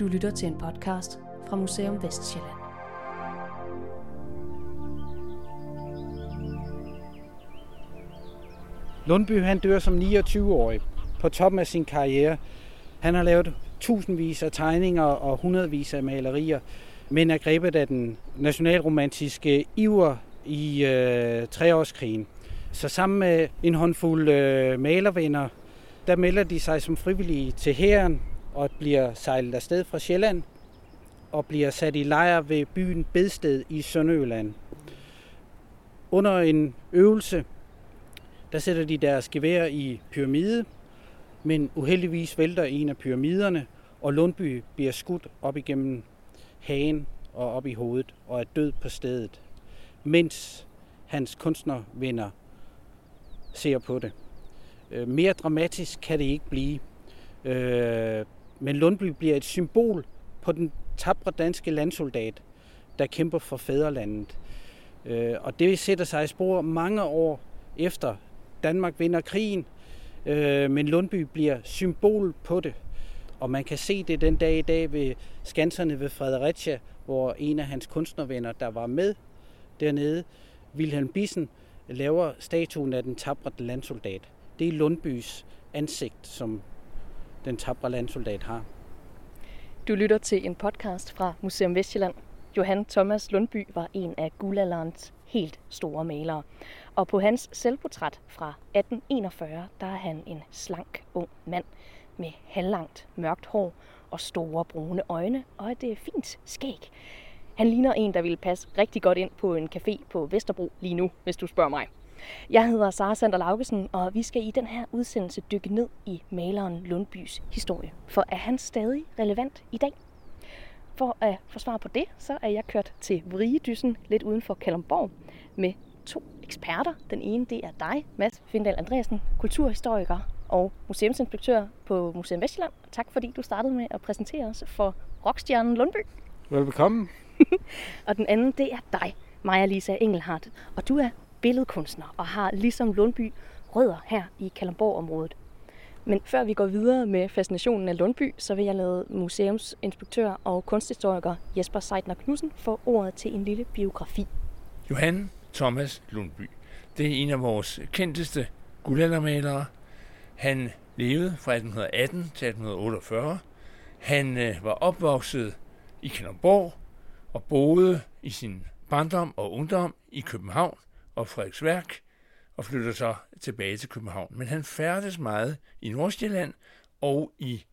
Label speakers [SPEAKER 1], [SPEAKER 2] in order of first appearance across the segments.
[SPEAKER 1] Du lytter til en podcast fra Museum Vestjylland.
[SPEAKER 2] Lundby han dør som 29-årig på toppen af sin karriere. Han har lavet tusindvis af tegninger og hundredvis af malerier, men er grebet af den nationalromantiske iver i øh, treårskrigen. Så sammen med en håndfuld øh, malervenner, der melder de sig som frivillige til hæren og bliver sejlet afsted fra Sjælland og bliver sat i lejr ved byen Bedsted i Sønderjylland. Under en øvelse, der sætter de deres gevær i pyramide, men uheldigvis vælter en af pyramiderne, og Lundby bliver skudt op igennem hagen og op i hovedet og er død på stedet, mens hans kunstnervenner ser på det. Øh, mere dramatisk kan det ikke blive. Øh, men Lundby bliver et symbol på den tabre danske landsoldat, der kæmper for fædrelandet. Øh, og det sætter sig i spor mange år efter Danmark vinder krigen, øh, men Lundby bliver symbol på det. Og man kan se det den dag i dag ved skanserne ved Fredericia, hvor en af hans kunstnervenner, der var med dernede, Wilhelm Bissen, laver statuen af den tabrede landsoldat. Det er Lundbys ansigt, som den tabre landsoldat har.
[SPEAKER 1] Du lytter til en podcast fra Museum Vestjylland. Johan Thomas Lundby var en af guldalderens helt store malere. Og på hans selvportræt fra 1841, der er han en slank ung mand med halvlangt mørkt hår og store brune øjne og et øh, fint skæg. Han ligner en, der ville passe rigtig godt ind på en café på Vesterbro lige nu, hvis du spørger mig. Jeg hedder Sara Sander Laugesen, og vi skal i den her udsendelse dykke ned i maleren Lundbys historie. For er han stadig relevant i dag? For at få svar på det, så er jeg kørt til Vriedyssen lidt uden for Kalundborg med to eksperter. Den ene, det er dig, Mads Findal Andreasen, kulturhistoriker og museumsinspektør på Museum Vestjylland. Tak fordi du startede med at præsentere os for rockstjernen Lundby.
[SPEAKER 2] Velbekomme.
[SPEAKER 1] og den anden, det er dig, Maja Lisa Engelhardt. Og du er billedkunstner og har ligesom Lundby rødder her i Kalundborg-området. Men før vi går videre med fascinationen af Lundby, så vil jeg lade museumsinspektør og kunsthistoriker Jesper Seidner Knudsen få ordet til en lille biografi.
[SPEAKER 3] Johan Thomas Lundby. Det er en af vores kendteste guldaldermalere. Han levede fra 1818 til 1848. Han øh, var opvokset i Kalundborg og boede i sin barndom og ungdom i København og Frederiksværk og flytter så tilbage til København. Men han færdes meget i Nordsjælland og i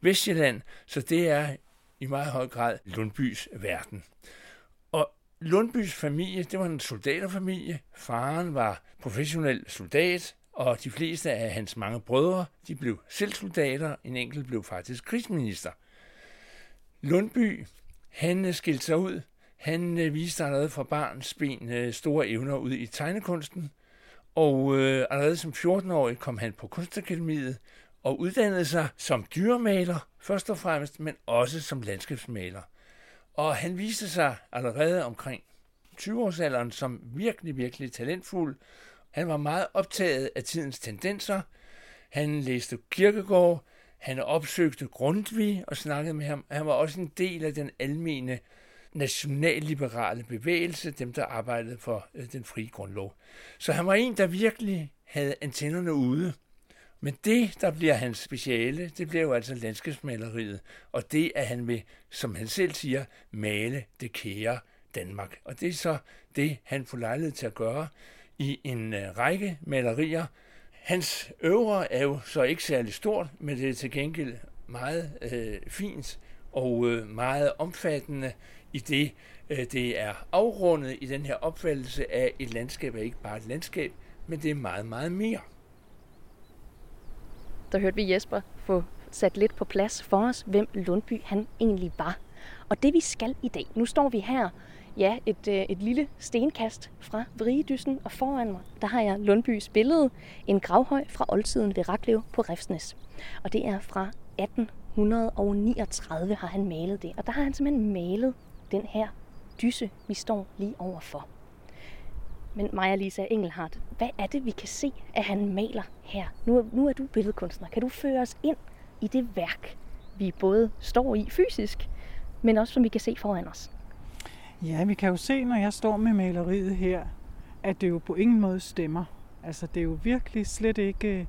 [SPEAKER 3] Vestjylland, så det er i meget høj grad Lundbys verden. Og Lundbys familie, det var en soldaterfamilie. Faren var professionel soldat, og de fleste af hans mange brødre, de blev selv soldater. En enkelt blev faktisk krigsminister. Lundby, han skilte sig ud han øh, viste allerede fra barns ben øh, store evner ud i tegnekunsten, og øh, allerede som 14-årig kom han på kunstakademiet og uddannede sig som dyremaler først og fremmest, men også som landskabsmaler. Og han viste sig allerede omkring 20-årsalderen som virkelig, virkelig talentfuld. Han var meget optaget af tidens tendenser. Han læste Kirkegård, han opsøgte Grundtvig og snakkede med ham. Han var også en del af den almene nationalliberale bevægelse, dem der arbejdede for øh, den frie grundlov. Så han var en, der virkelig havde antennerne ude. Men det, der bliver hans speciale, det bliver jo altså landskabsmaleriet, og det er han vil, som han selv siger, male det kære Danmark. Og det er så det, han får lejlighed til at gøre i en øh, række malerier. Hans øvre er jo så ikke særlig stort, men det er til gengæld meget øh, fint og øh, meget omfattende i det, øh, det er afrundet i den her opfattelse af et landskab er ikke bare et landskab, men det er meget, meget mere.
[SPEAKER 1] Der hørte vi Jesper få sat lidt på plads for os, hvem Lundby han egentlig var. Og det vi skal i dag, nu står vi her, ja, et, øh, et lille stenkast fra Vrigedyssen, og foran mig, der har jeg Lundbys billede, en gravhøj fra oldtiden ved Raklev på Refsnes. Og det er fra 1839 har han malet det, og der har han simpelthen malet den her dyse, vi står lige overfor. Men Maja Lisa Engelhardt, hvad er det, vi kan se, at han maler her? Nu, nu er du billedkunstner. Kan du føre os ind i det værk, vi både står i fysisk, men også som vi kan se foran os.
[SPEAKER 4] Ja, vi kan jo se, når jeg står med maleriet her, at det jo på ingen måde stemmer. Altså, det er jo virkelig slet ikke øh,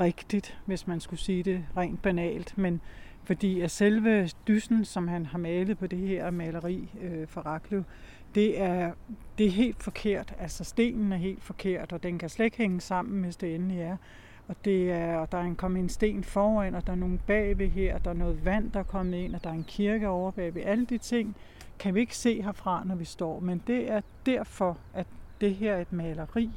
[SPEAKER 4] rigtigt, hvis man skulle sige det rent banalt, men fordi at selve dyssen, som han har malet på det her maleri øh, for Raklev, det er, det er helt forkert. Altså stenen er helt forkert, og den kan slet ikke hænge sammen, hvis det endelig er. Og, det er, og der er en, kommet en sten foran, og der er nogle bagved her, der er noget vand, der er kommet ind, og der er en kirke over bagved. Alle de ting kan vi ikke se herfra, når vi står. Men det er derfor, at det her er et maleri,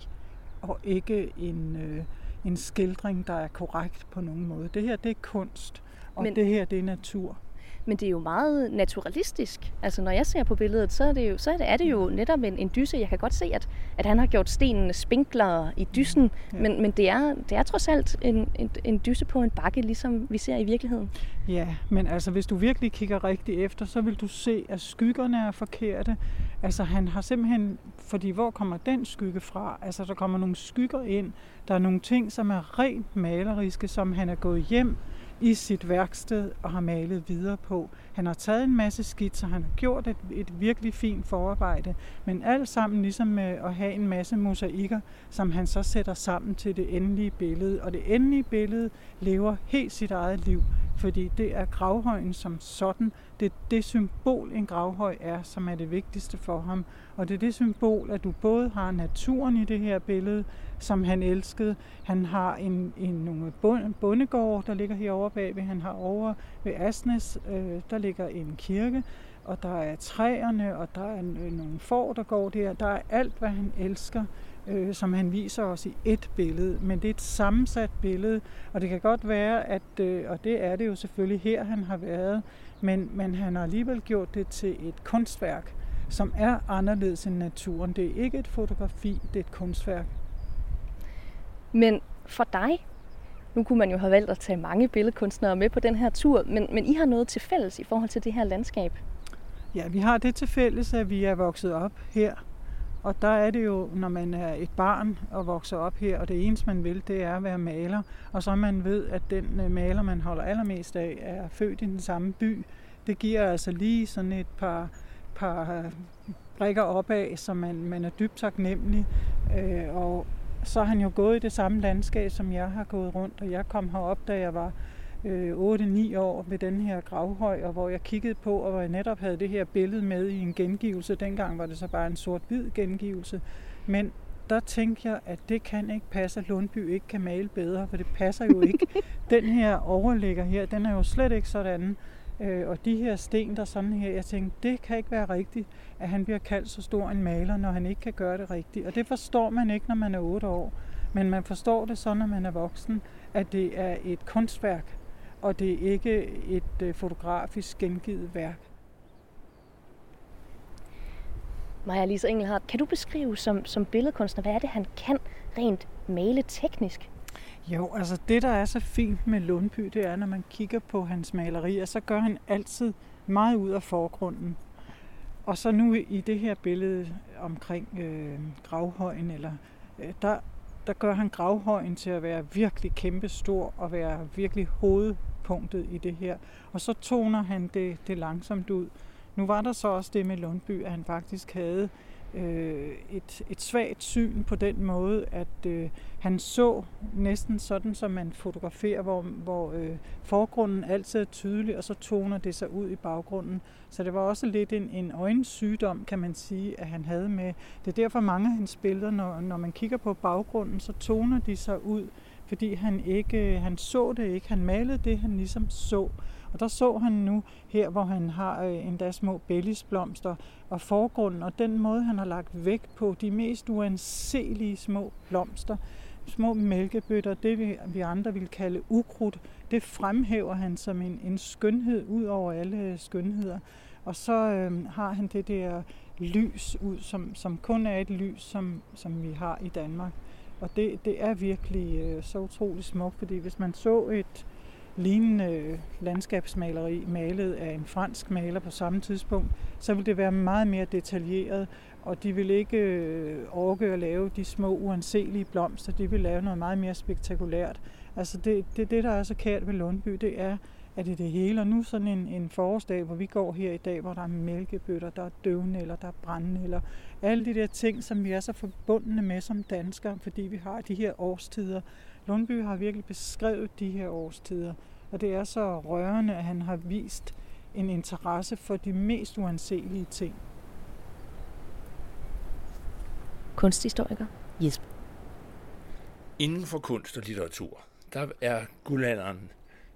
[SPEAKER 4] og ikke en, øh, en skildring, der er korrekt på nogen måde. Det her, det er kunst, og Men... det her, det er natur.
[SPEAKER 1] Men det er jo meget naturalistisk. Altså når jeg ser på billedet, så er det jo, så er det, er det jo netop en, en dyse. Jeg kan godt se, at, at han har gjort stenen spinklere i dysen, ja. men, men det, er, det er trods alt en, en, en dyse på en bakke, ligesom vi ser i virkeligheden.
[SPEAKER 4] Ja, men altså hvis du virkelig kigger rigtig efter, så vil du se, at skyggerne er forkerte. Altså han har simpelthen, fordi hvor kommer den skygge fra? Altså der kommer nogle skygger ind. Der er nogle ting, som er rent maleriske, som han er gået hjem i sit værksted og har malet videre på. Han har taget en masse skitser, han har gjort et, et virkelig fint forarbejde, men alt sammen ligesom med at have en masse mosaikker, som han så sætter sammen til det endelige billede. Og det endelige billede lever helt sit eget liv, fordi det er gravhøjen som sådan. Det er det symbol, en gravhøj er, som er det vigtigste for ham. Og det er det symbol, at du både har naturen i det her billede, som han elskede. Han har en, en nogle bondegård, der ligger herovre bagved. Han har over ved Asnes, øh, der ligger en kirke, og der er træerne, og der er øh, nogle får, der går der. Der er alt, hvad han elsker, øh, som han viser os i et billede. Men det er et sammensat billede, og det kan godt være, at, øh, og det er det jo selvfølgelig her, han har været, men, men han har alligevel gjort det til et kunstværk, som er anderledes end naturen. Det er ikke et fotografi, det er et kunstværk.
[SPEAKER 1] Men for dig, nu kunne man jo have valgt at tage mange billedkunstnere med på den her tur, men, men I har noget til fælles i forhold til det her landskab.
[SPEAKER 4] Ja, vi har det til fælles, at vi er vokset op her. Og der er det jo, når man er et barn og vokser op her, og det eneste man vil, det er at være maler. Og så man ved, at den øh, maler, man holder allermest af, er født i den samme by. Det giver altså lige sådan et par, par øh, brikker opad, som man, man er dybt taknemmelig. Øh, og, så har han jo gået i det samme landskab, som jeg har gået rundt, og jeg kom herop, da jeg var øh, 8-9 år ved den her gravhøj, og hvor jeg kiggede på, og hvor jeg netop havde det her billede med i en gengivelse. Dengang var det så bare en sort-hvid gengivelse. Men der tænkte jeg, at det kan ikke passe, at Lundby ikke kan male bedre, for det passer jo ikke. den her overligger her, den er jo slet ikke sådan. Øh, og de her sten, der sådan her, jeg tænkte, det kan ikke være rigtigt, at han bliver kaldt så stor en maler, når han ikke kan gøre det rigtigt. Og det forstår man ikke, når man er 8 år. Men man forstår det så, når man er voksen, at det er et kunstværk, og det er ikke et øh, fotografisk gengivet værk.
[SPEAKER 1] Maja Lise Engelhardt, kan du beskrive som, som billedkunstner, hvad er det, han kan rent male teknisk?
[SPEAKER 4] Jo, altså det, der er så fint med Lundby, det er, når man kigger på hans malerier, så gør han altid meget ud af forgrunden. Og så nu i det her billede omkring øh, gravhøjen, eller, øh, der, der gør han gravhøjen til at være virkelig kæmpestor og være virkelig hovedpunktet i det her. Og så toner han det, det langsomt ud. Nu var der så også det med Lundby, at han faktisk havde øh, et, et svagt syn på den måde, at øh, han så næsten sådan, som man fotograferer, hvor, hvor øh, forgrunden altid er tydelig, og så toner det sig ud i baggrunden. Så det var også lidt en, en øjensygdom, kan man sige, at han havde med. Det er derfor mange af hans billeder, når, når man kigger på baggrunden, så toner de sig ud, fordi han ikke, øh, han så det ikke. Han malede det, han ligesom så. Og der så han nu her, hvor han har øh, endda små bellisblomster og forgrunden, og den måde, han har lagt vægt på, de mest uanselige små blomster, små mælkebøtter, det vi, vi andre vil kalde ukrudt, det fremhæver han som en, en skønhed ud over alle øh, skønheder. Og så øh, har han det der lys ud, som, som kun er et lys, som, som vi har i Danmark. Og det, det er virkelig øh, så utroligt smukt, fordi hvis man så et, lignende øh, landskabsmaleri malet af en fransk maler på samme tidspunkt, så ville det være meget mere detaljeret, og de ville ikke øh, orke at lave de små uanselige blomster, de ville lave noget meget mere spektakulært. Altså det, det, det der er så kært ved Lundby, det er, at det det hele. Og nu sådan en, en forårsdag, hvor vi går her i dag, hvor der er mælkebøtter, der er døvnæller, der er eller Alle de der ting, som vi er så forbundne med som danskere, fordi vi har de her årstider. Lundby har virkelig beskrevet de her årstider, og det er så rørende, at han har vist en interesse for de mest uanselige ting.
[SPEAKER 1] Kunsthistoriker Jesper.
[SPEAKER 3] Inden for kunst og litteratur, der er guldalderen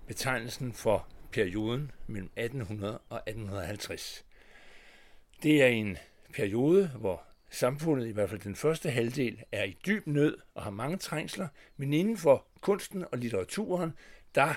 [SPEAKER 3] betegnelsen for perioden mellem 1800 og 1850. Det er en periode, hvor samfundet, i hvert fald den første halvdel, er i dyb nød og har mange trængsler, men inden for kunsten og litteraturen, der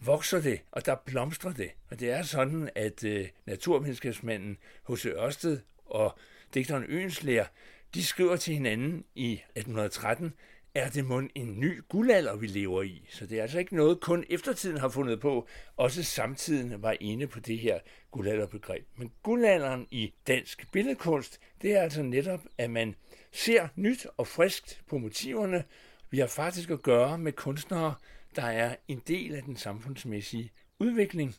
[SPEAKER 3] vokser det, og der blomstrer det. Og det er sådan, at øh, naturvidenskabsmanden H.C. Ørsted og digteren Øenslæger, de skriver til hinanden i 1813, er det mon en ny guldalder, vi lever i. Så det er altså ikke noget, kun eftertiden har fundet på. Også samtiden var inde på det her guldalderbegreb. Men guldalderen i dansk billedkunst, det er altså netop, at man ser nyt og friskt på motiverne. Vi har faktisk at gøre med kunstnere, der er en del af den samfundsmæssige udvikling.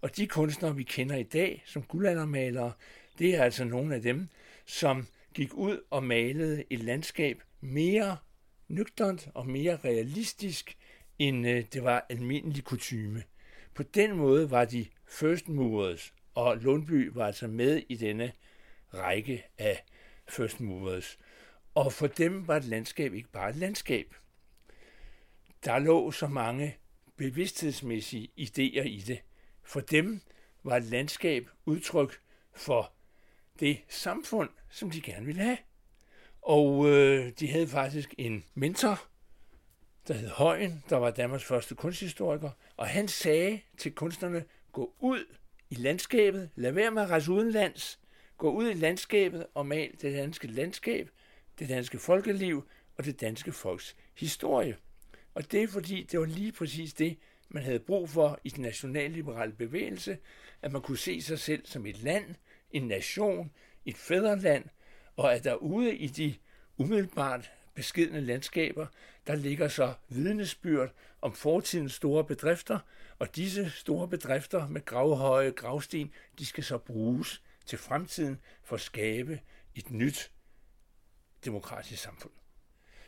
[SPEAKER 3] Og de kunstnere, vi kender i dag som guldaldermalere, det er altså nogle af dem, som gik ud og malede et landskab mere nøgternt og mere realistisk, end øh, det var almindelig kutyme. På den måde var de first movers, og Lundby var altså med i denne række af first movers. Og for dem var et landskab ikke bare et landskab. Der lå så mange bevidsthedsmæssige idéer i det. For dem var et landskab udtryk for det samfund, som de gerne ville have. Og øh, de havde faktisk en mentor, der hed Højen, der var Danmarks første kunsthistoriker, og han sagde til kunstnerne, gå ud i landskabet, lad være med at rejse udenlands, gå ud i landskabet og mal det danske landskab, det danske folkeliv og det danske folks historie. Og det er fordi, det var lige præcis det, man havde brug for i den nationalliberale bevægelse, at man kunne se sig selv som et land, en nation, et fædreland, og at der ude i de umiddelbart beskidende landskaber, der ligger så vidnesbyrd om fortidens store bedrifter, og disse store bedrifter med gravhøje gravsten, de skal så bruges til fremtiden for at skabe et nyt demokratisk samfund.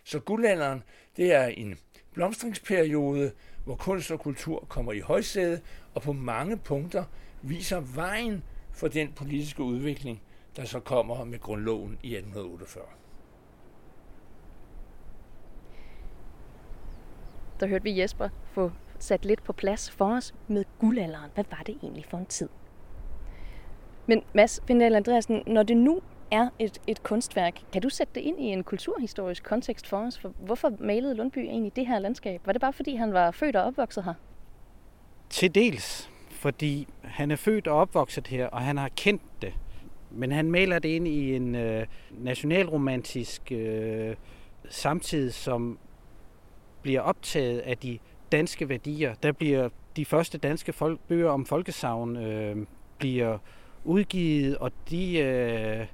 [SPEAKER 3] Så guldalderen, det er en blomstringsperiode, hvor kunst og kultur kommer i højsæde, og på mange punkter viser vejen for den politiske udvikling, der så kommer med grundloven i 1848.
[SPEAKER 1] Der hørte vi Jesper få sat lidt på plads for os med guldalderen. Hvad var det egentlig for en tid? Men Mads Vindal Andreasen, når det nu er et, et kunstværk, kan du sætte det ind i en kulturhistorisk kontekst for os? For hvorfor malede Lundby egentlig det her landskab? Var det bare fordi, han var født og opvokset her?
[SPEAKER 2] Til dels, fordi han er født og opvokset her, og han har kendt. Men han maler det ind i en øh, nationalromantisk øh, samtid, som bliver optaget af de danske værdier. Der bliver de første danske folk, bøger om folkesavn øh, bliver udgivet, og de øh,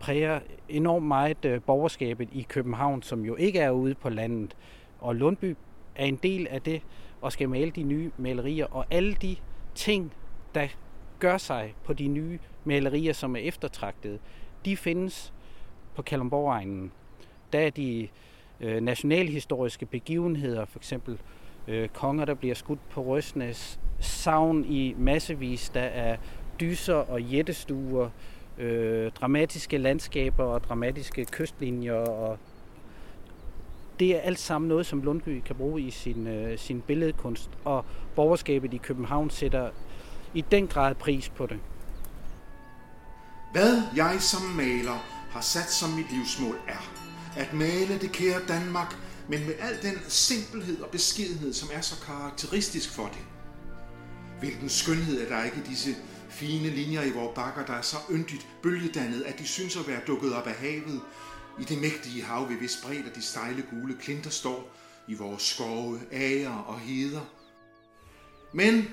[SPEAKER 2] præger enormt meget øh, borgerskabet i København, som jo ikke er ude på landet. Og Lundby er en del af det, og skal male de nye malerier, og alle de ting, der gør sig på de nye malerier, som er eftertragtede, de findes på Kalundborg-egnen. Der er de øh, nationalhistoriske begivenheder, for eksempel øh, konger, der bliver skudt på Røsnes, savn i massevis, der er dyser og jættestuer, øh, dramatiske landskaber og dramatiske kystlinjer. Og det er alt sammen noget, som Lundby kan bruge i sin, øh, sin billedkunst, og borgerskabet i København sætter i den grad pris på det.
[SPEAKER 5] Hvad jeg som maler har sat som mit livsmål er at male det kære Danmark, men med al den simpelhed og beskedenhed, som er så karakteristisk for det. Hvilken skønhed er der ikke i disse fine linjer i vores bakker, der er så yndigt bølgedannet, at de synes at være dukket op af havet, i det mægtige hav ved hvis og de stejle gule klinter står, i vores skove, ager og heder. Men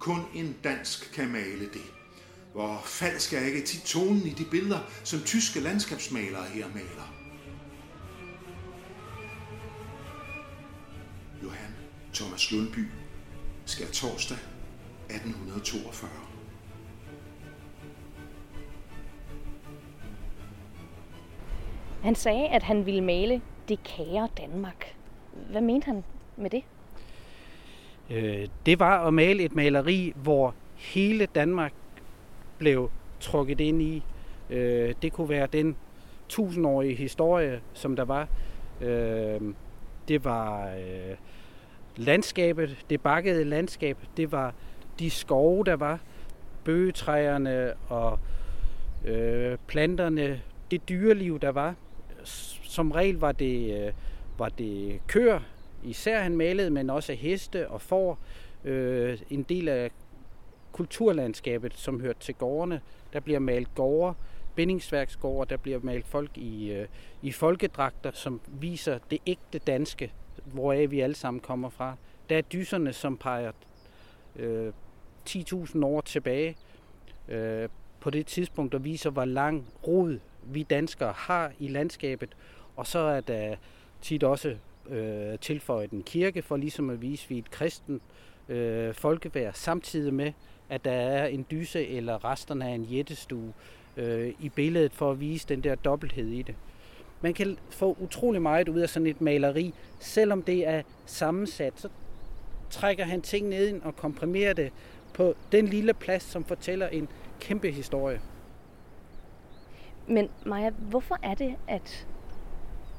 [SPEAKER 5] kun en dansk kan male det. Hvor falsk er ikke tit tonen i de billeder, som tyske landskabsmalere her maler. Johan Thomas Lundby, skær torsdag 1842.
[SPEAKER 1] Han sagde, at han ville male det kære Danmark. Hvad mente han med det?
[SPEAKER 2] Øh, det var at male et maleri, hvor hele Danmark blev trukket ind i. Øh, det kunne være den tusindårige historie, som der var. Øh, det var øh, landskabet, det bakkede landskab, det var de skove, der var, bøgetræerne og øh, planterne, det dyreliv, der var. Som regel var det, øh, var det køer, især han malede, men også heste og får. Øh, en del af kulturlandskabet, som hørte til gårdene. Der bliver malet gårde, bindingsværksgårde, der bliver malet folk i, øh, i folkedragter, som viser det ægte danske, hvoraf vi alle sammen kommer fra. Der er dyserne, som peger øh, 10.000 år tilbage øh, på det tidspunkt, der viser, hvor lang rod vi danskere har i landskabet. Og så er der tit også øh, tilføjet en kirke for ligesom at vise, at vi er et kristen øh, folkeværd, samtidig med, at der er en dyse eller resterne af en jættestue øh, i billedet for at vise den der dobbelthed i det. Man kan få utrolig meget ud af sådan et maleri, selvom det er sammensat, så trækker han ting ned ind og komprimerer det på den lille plads, som fortæller en kæmpe historie.
[SPEAKER 1] Men Maja, hvorfor er det, at,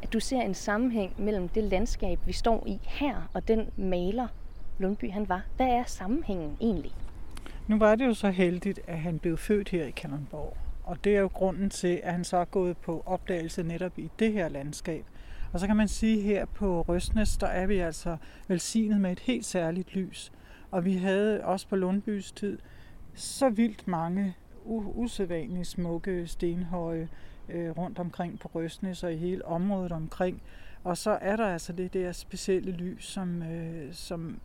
[SPEAKER 1] at du ser en sammenhæng mellem det landskab, vi står i her, og den maler, Lundby han var? Hvad er sammenhængen egentlig?
[SPEAKER 4] Nu var det jo så heldigt, at han blev født her i Kalundborg. Og det er jo grunden til, at han så er gået på opdagelse netop i det her landskab. Og så kan man sige, at her på Røstnes, der er vi altså velsignet med et helt særligt lys. Og vi havde også på Lundbys tid så vildt mange usædvanligt smukke stenhøje øh, rundt omkring på Røstnes og i hele området omkring. Og så er der altså det der specielle lys, som, øh, som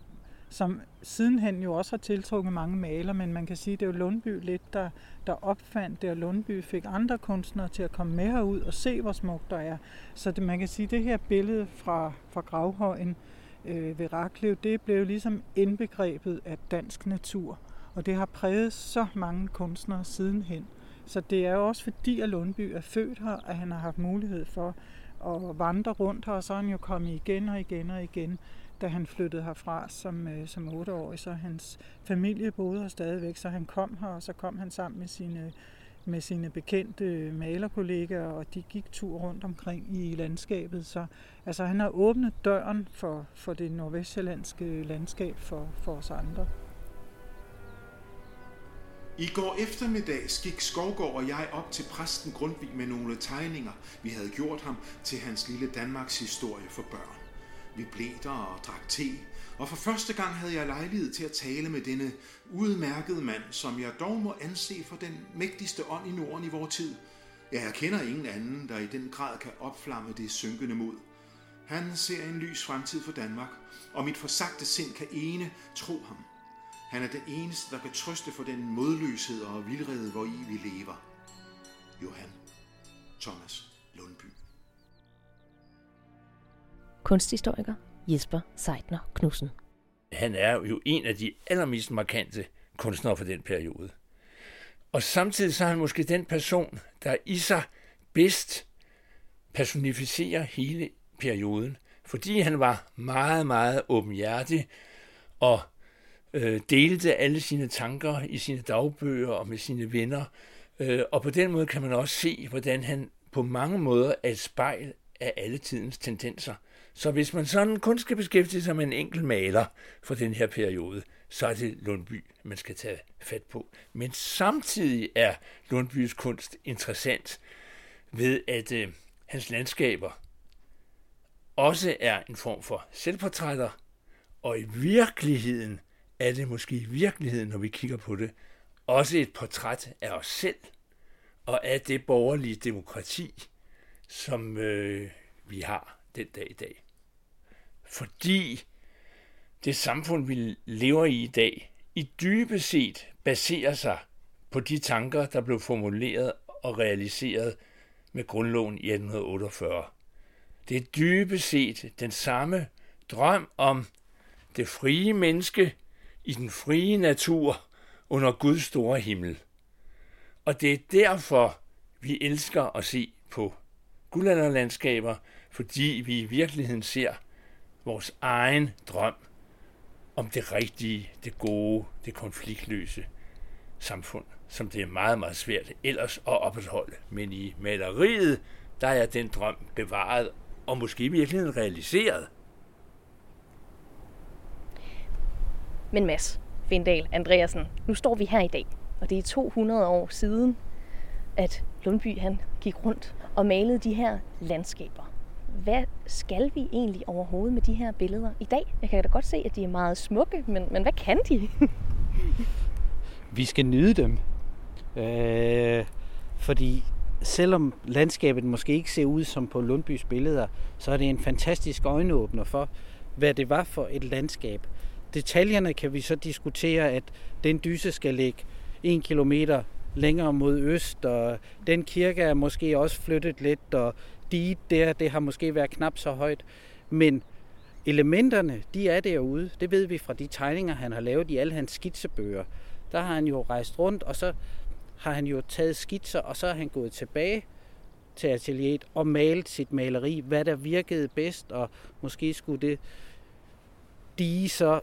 [SPEAKER 4] som sidenhen jo også har tiltrukket mange maler, men man kan sige, at det er jo Lundby lidt, der, der opfandt det, og Lundby fik andre kunstnere til at komme med herud og se, hvor smukt der er. Så det, man kan sige, at det her billede fra, fra Gravhøjen øh, ved Raklev, det blev ligesom indbegrebet af dansk natur, og det har præget så mange kunstnere sidenhen. Så det er jo også fordi, at Lundby er født her, at han har haft mulighed for at vandre rundt her, og så er han jo kommet igen og igen og igen da han flyttede herfra som, øh, som otteårig, så hans familie boede her stadigvæk, så han kom her, og så kom han sammen med sine, med sine bekendte malerkollegaer, og de gik tur rundt omkring i landskabet. Så altså, han har åbnet døren for, for det nordvestjyllandske landskab for, for os andre.
[SPEAKER 5] I går eftermiddag gik Skovgård og jeg op til præsten Grundtvig med nogle tegninger, vi havde gjort ham til hans lille Danmarks historie for børn. Vi blev der og drak te, og for første gang havde jeg lejlighed til at tale med denne udmærkede mand, som jeg dog må anse for den mægtigste ånd i Norden i vor tid. Ja, jeg kender ingen anden, der i den grad kan opflamme det synkende mod. Han ser en lys fremtid for Danmark, og mit forsagte sind kan ene tro ham. Han er den eneste, der kan trøste for den modløshed og vildrede, hvor i vi lever. Johan Thomas Lundby
[SPEAKER 1] kunsthistoriker Jesper Seidner Knudsen.
[SPEAKER 3] Han er jo en af de allermest markante kunstnere for den periode. Og samtidig så er han måske den person, der i sig bedst personificerer hele perioden, fordi han var meget, meget åbenhjertig og øh, delte alle sine tanker i sine dagbøger og med sine venner. Øh, og på den måde kan man også se, hvordan han på mange måder er et spejl af alle tidens tendenser. Så hvis man sådan kun skal beskæftige sig med en enkelt maler for den her periode, så er det Lundby, man skal tage fat på. Men samtidig er Lundbys kunst interessant ved, at øh, hans landskaber også er en form for selvportrætter, og i virkeligheden er det måske i virkeligheden, når vi kigger på det, også et portræt af os selv og af det borgerlige demokrati, som øh, vi har den dag i dag fordi det samfund, vi lever i i dag, i dybest set baserer sig på de tanker, der blev formuleret og realiseret med grundloven i 1848. Det er dybest set den samme drøm om det frie menneske i den frie natur under Guds store himmel. Og det er derfor, vi elsker at se på guldalderlandskaber, fordi vi i virkeligheden ser vores egen drøm om det rigtige, det gode, det konfliktløse samfund, som det er meget, meget svært ellers at opretholde. Men i maleriet, der er den drøm bevaret og måske i virkeligheden realiseret.
[SPEAKER 1] Men Mads Vindal Andreasen, nu står vi her i dag, og det er 200 år siden, at Lundby han gik rundt og malede de her landskaber. Hvad skal vi egentlig overhovedet med de her billeder i dag? Jeg kan da godt se, at de er meget smukke, men, men hvad kan de?
[SPEAKER 2] vi skal nyde dem. Øh, fordi selvom landskabet måske ikke ser ud som på Lundbys billeder, så er det en fantastisk øjenåbner for, hvad det var for et landskab. Detaljerne kan vi så diskutere, at den dyse skal ligge en kilometer længere mod øst, og den kirke er måske også flyttet lidt, og de der, det har måske været knap så højt. Men elementerne, de er derude. Det ved vi fra de tegninger, han har lavet i alle hans skitsebøger. Der har han jo rejst rundt, og så har han jo taget skitser, og så er han gået tilbage til atelieret og malet sit maleri, hvad der virkede bedst, og måske skulle det de så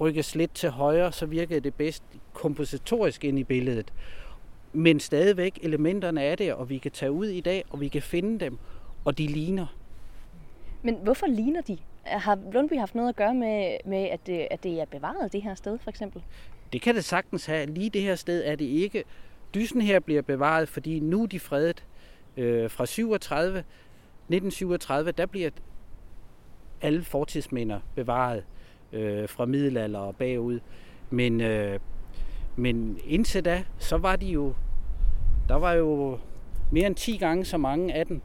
[SPEAKER 2] rykkes lidt til højre, så virkede det bedst kompositorisk ind i billedet. Men stadigvæk, elementerne er der, og vi kan tage ud i dag, og vi kan finde dem, og de ligner.
[SPEAKER 1] Men hvorfor ligner de? Har Lundby haft noget at gøre med, med at, det, at det er bevaret det her sted, for eksempel?
[SPEAKER 2] Det kan det sagtens have. Lige det her sted er det ikke. Dysen her bliver bevaret, fordi nu er de fredet. Øh, fra 37, 1937, der bliver alle fortidsminder bevaret øh, fra middelalder og bagud. Men, øh, men indtil da, så var de jo, der var jo mere end 10 gange så mange af dem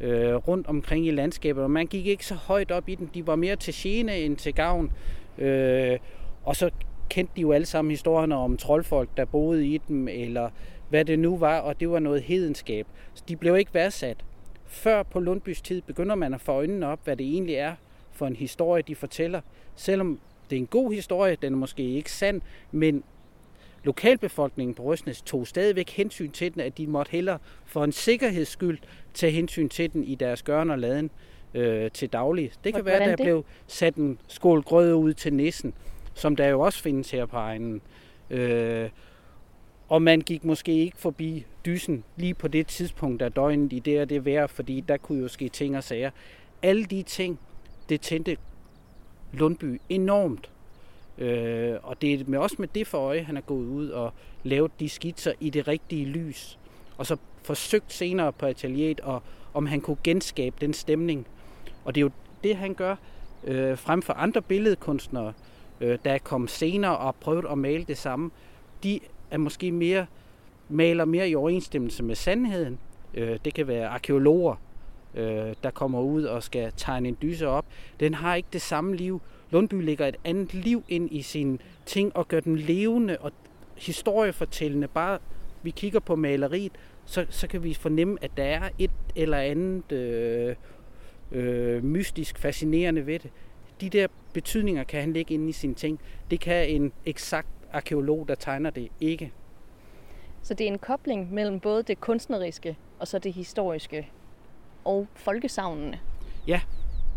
[SPEAKER 2] øh, rundt omkring i landskabet, og man gik ikke så højt op i dem. De var mere til gene end til gavn. Øh, og så kendte de jo alle sammen historierne om troldfolk, der boede i dem, eller hvad det nu var, og det var noget hedenskab. Så de blev ikke værdsat. Før på Lundbys tid begynder man at få øjnene op, hvad det egentlig er for en historie, de fortæller. Selvom det er en god historie, den er måske ikke sand, men lokalbefolkningen på Røsnes tog stadigvæk hensyn til den, at de måtte hellere for en sikkerheds skyld tage hensyn til den i deres gørn og laden øh, til daglig. Det kan Hvordan være, at der det? blev sat en skål grød ud til nissen, som der jo også findes her på egnen. Øh, og man gik måske ikke forbi dysen lige på det tidspunkt af døgnet i det og det vejr, fordi der kunne jo ske ting og sager. Alle de ting, det tændte Lundby enormt. Øh, og det er med, også med det for øje, han er gået ud og lavet de skitser i det rigtige lys. Og så forsøgt senere på atelieret, og, om han kunne genskabe den stemning. Og det er jo det, han gør øh, frem for andre billedkunstnere, øh, der er kommet senere og prøvet at male det samme. De er måske mere maler mere i overensstemmelse med sandheden. Øh, det kan være arkeologer, øh, der kommer ud og skal tegne en dyse op. Den har ikke det samme liv. Lundby lægger et andet liv ind i sine ting og gør den levende og historiefortællende. Bare vi kigger på maleriet, så, så kan vi fornemme, at der er et eller andet øh, øh, mystisk fascinerende ved det. De der betydninger kan han lægge ind i sine ting. Det kan en eksakt arkeolog, der tegner det, ikke.
[SPEAKER 1] Så det er en kobling mellem både det kunstneriske og så det historiske og folkesavnene?
[SPEAKER 2] Ja,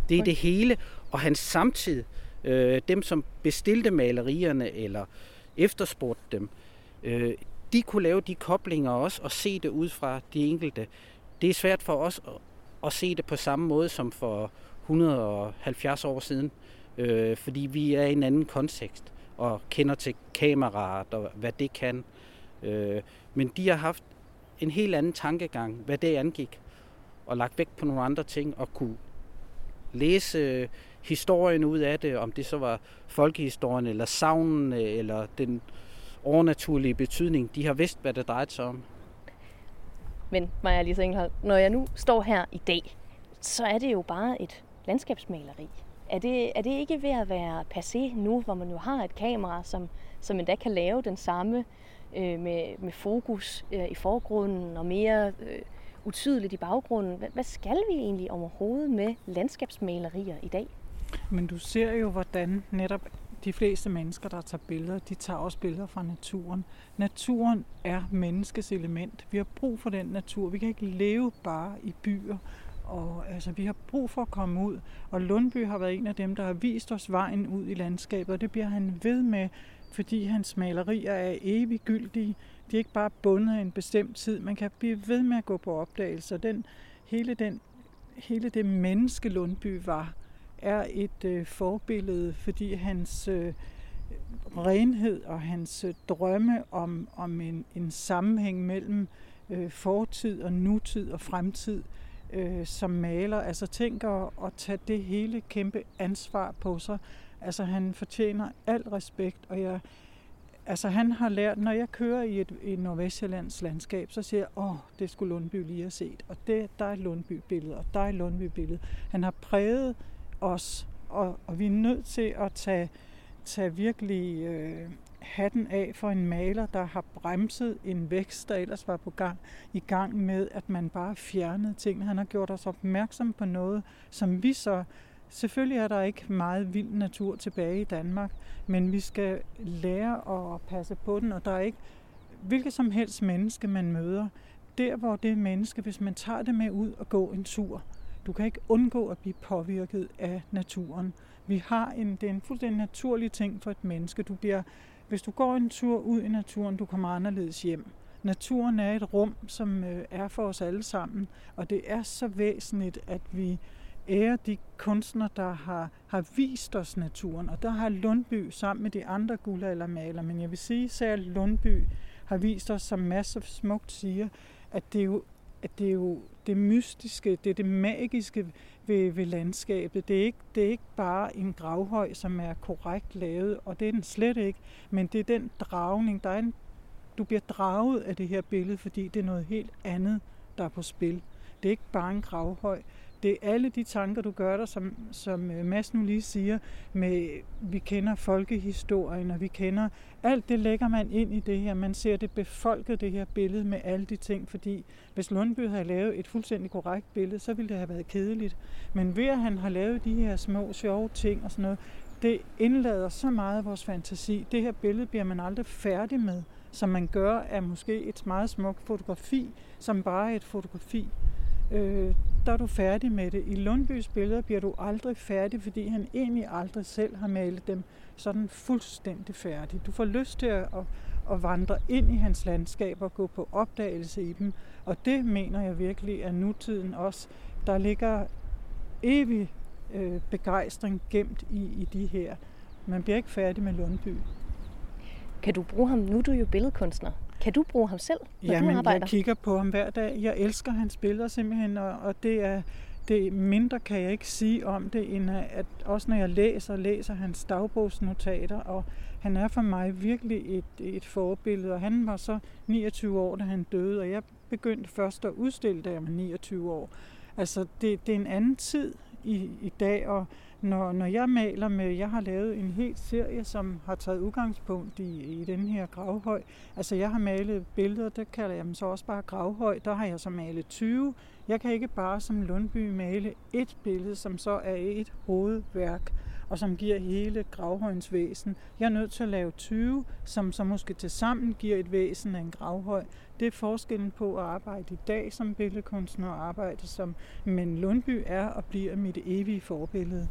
[SPEAKER 2] det er det hele. Og hans samtid, øh, dem som bestilte malerierne eller efterspurgte dem, øh, de kunne lave de koblinger også og se det ud fra de enkelte. Det er svært for os at, at se det på samme måde som for 170 år siden, øh, fordi vi er i en anden kontekst og kender til kameraet og hvad det kan. Øh, men de har haft en helt anden tankegang, hvad det angik, og lagt vægt på nogle andre ting og kunne læse øh, historien ud af det, om det så var folkehistorien, eller savnen, øh, eller den overnaturlige betydning. De har vidst, hvad det drejede sig om.
[SPEAKER 1] Men Maja Lise Engelhold, når jeg nu står her i dag, så er det jo bare et landskabsmaleri. Er det, er det ikke ved at være passé nu, hvor man jo har et kamera, som, som endda kan lave den samme øh, med, med fokus øh, i forgrunden og mere øh, utydeligt i baggrunden? Hvad, skal vi egentlig overhovedet med landskabsmalerier i dag?
[SPEAKER 4] Men du ser jo, hvordan netop de fleste mennesker, der tager billeder, de tager også billeder fra naturen. Naturen er menneskets element. Vi har brug for den natur. Vi kan ikke leve bare i byer. Og altså, vi har brug for at komme ud. Og Lundby har været en af dem, der har vist os vejen ud i landskabet, og det bliver han ved med, fordi hans malerier er eviggyldige. De er ikke bare bundet af en bestemt tid. Man kan blive ved med at gå på opdagelser. Den, hele, den, hele det menneske Lundby var, er et øh, forbillede, fordi hans øh, renhed og hans øh, drømme om, om en, en sammenhæng mellem øh, fortid og nutid og fremtid øh, som maler, altså tænker at tage det hele kæmpe ansvar på sig. Altså han fortjener al respekt, og jeg, altså han har lært, når jeg kører i et i Nordvestjyllands landskab, så siger jeg, åh, det skulle Lundby lige have set, og det, der er et Lundby-billede, og der er et Lundby-billede. Han har præget os, og, og vi er nødt til at tage, tage virkelig øh, hatten af for en maler, der har bremset en vækst, der ellers var på gang, i gang med, at man bare fjernede ting. Han har gjort os opmærksom på noget, som vi så Selvfølgelig er der ikke meget vild natur tilbage i Danmark, men vi skal lære at passe på den, og der er ikke hvilket som helst menneske, man møder. Der, hvor det menneske, hvis man tager det med ud og gå en tur, du kan ikke undgå at blive påvirket af naturen. Vi har en, det er en fuldstændig naturlig ting for et menneske. Du bliver, hvis du går en tur ud i naturen, du kommer anderledes hjem. Naturen er et rum, som øh, er for os alle sammen, og det er så væsentligt, at vi ære de kunstnere, der har, har vist os naturen. Og der har Lundby sammen med de andre guldaldermalere, men jeg vil sige, at Lundby har vist os, som masser smukt siger, at det er jo, at det, er jo det mystiske, det er det magiske ved, ved landskabet. Det er, ikke, det er ikke bare en gravhøj, som er korrekt lavet, og det er den slet ikke, men det er den dragning. Der er en, du bliver draget af det her billede, fordi det er noget helt andet, der er på spil. Det er ikke bare en gravhøj, det er alle de tanker, du gør dig, som, som øh, Mads nu lige siger, med vi kender folkehistorien, og vi kender alt det lægger man ind i det her. Man ser det befolket, det her billede med alle de ting, fordi hvis Lundby havde lavet et fuldstændig korrekt billede, så ville det have været kedeligt. Men ved at han har lavet de her små, sjove ting og sådan noget, det indlader så meget af vores fantasi. Det her billede bliver man aldrig færdig med, som man gør af måske et meget smukt fotografi, som bare er et fotografi øh, der er du færdig med det. I Lundbys billeder bliver du aldrig færdig, fordi han egentlig aldrig selv har malet dem sådan fuldstændig færdig. Du får lyst til at, at, at vandre ind i hans landskab og gå på opdagelse i dem, og det mener jeg virkelig er nutiden også. Der ligger evig øh, begejstring gemt i, i de her. Man bliver ikke færdig med Lundby.
[SPEAKER 1] Kan du bruge ham? Nu er du jo billedkunstner. Kan du bruge ham selv, når
[SPEAKER 4] ja,
[SPEAKER 1] du arbejder?
[SPEAKER 4] jeg kigger på ham hver dag. Jeg elsker hans billeder simpelthen, og, og det er det mindre kan jeg ikke sige om det, end at også når jeg læser, læser hans dagbogsnotater, og han er for mig virkelig et, et forbillede, og han var så 29 år, da han døde, og jeg begyndte først at udstille, da jeg var 29 år. Altså, det, det er en anden tid i, i dag, og når, når jeg maler med, jeg har lavet en hel serie, som har taget udgangspunkt i, i den her gravhøj. Altså jeg har malet billeder, det kalder jeg dem så også bare gravhøj. Der har jeg så malet 20. Jeg kan ikke bare som Lundby male et billede, som så er et hovedværk og som giver hele gravhøjens væsen. Jeg er nødt til at lave 20, som så måske til sammen giver et væsen af en gravhøj. Det er forskellen på at arbejde i dag som billedkunstner og arbejde som, men Lundby er og bliver mit evige forbillede.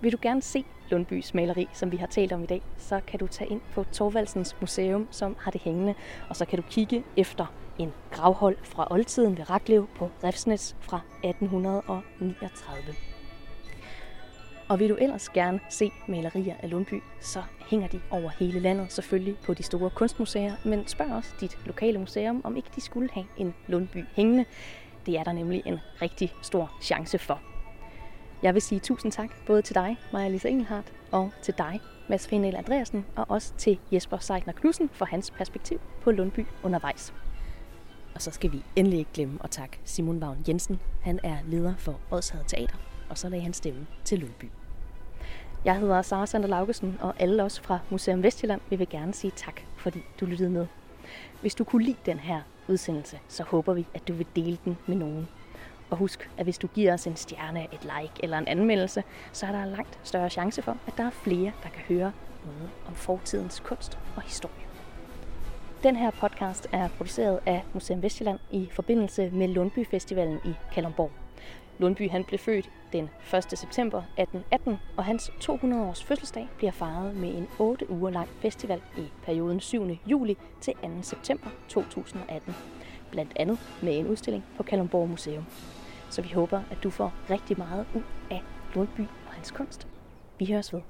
[SPEAKER 1] Vil du gerne se Lundbys maleri, som vi har talt om i dag, så kan du tage ind på Torvaldsens Museum, som har det hængende, og så kan du kigge efter en gravhold fra oldtiden ved Raklev på Refsnes fra 1839. Og vil du ellers gerne se malerier af Lundby, så hænger de over hele landet, selvfølgelig på de store kunstmuseer, men spørg også dit lokale museum, om ikke de skulle have en Lundby hængende. Det er der nemlig en rigtig stor chance for. Jeg vil sige tusind tak både til dig, Maja Lisa Engelhardt, og til dig, Mads Fenel Andreasen, og også til Jesper Seidner Knudsen for hans perspektiv på Lundby undervejs. Og så skal vi endelig ikke glemme at takke Simon Vagn Jensen. Han er leder for Odshavet Teater, og så lagde han stemme til Lundby. Jeg hedder Sara Sander Laugesen, og alle os fra Museum Vestjylland vil vi gerne sige tak, fordi du lyttede med. Hvis du kunne lide den her udsendelse, så håber vi, at du vil dele den med nogen. Og husk, at hvis du giver os en stjerne, et like eller en anmeldelse, så er der langt større chance for, at der er flere, der kan høre noget om fortidens kunst og historie. Den her podcast er produceret af Museum Vestjylland i forbindelse med Lundby Festivalen i Kalundborg. Lundby han blev født den 1. september 1818, og hans 200-års fødselsdag bliver fejret med en 8 uger lang festival i perioden 7. juli til 2. september 2018. Blandt andet med en udstilling på Kalundborg Museum. Så vi håber, at du får rigtig meget ud af Lundby og hans kunst. Vi høres ved.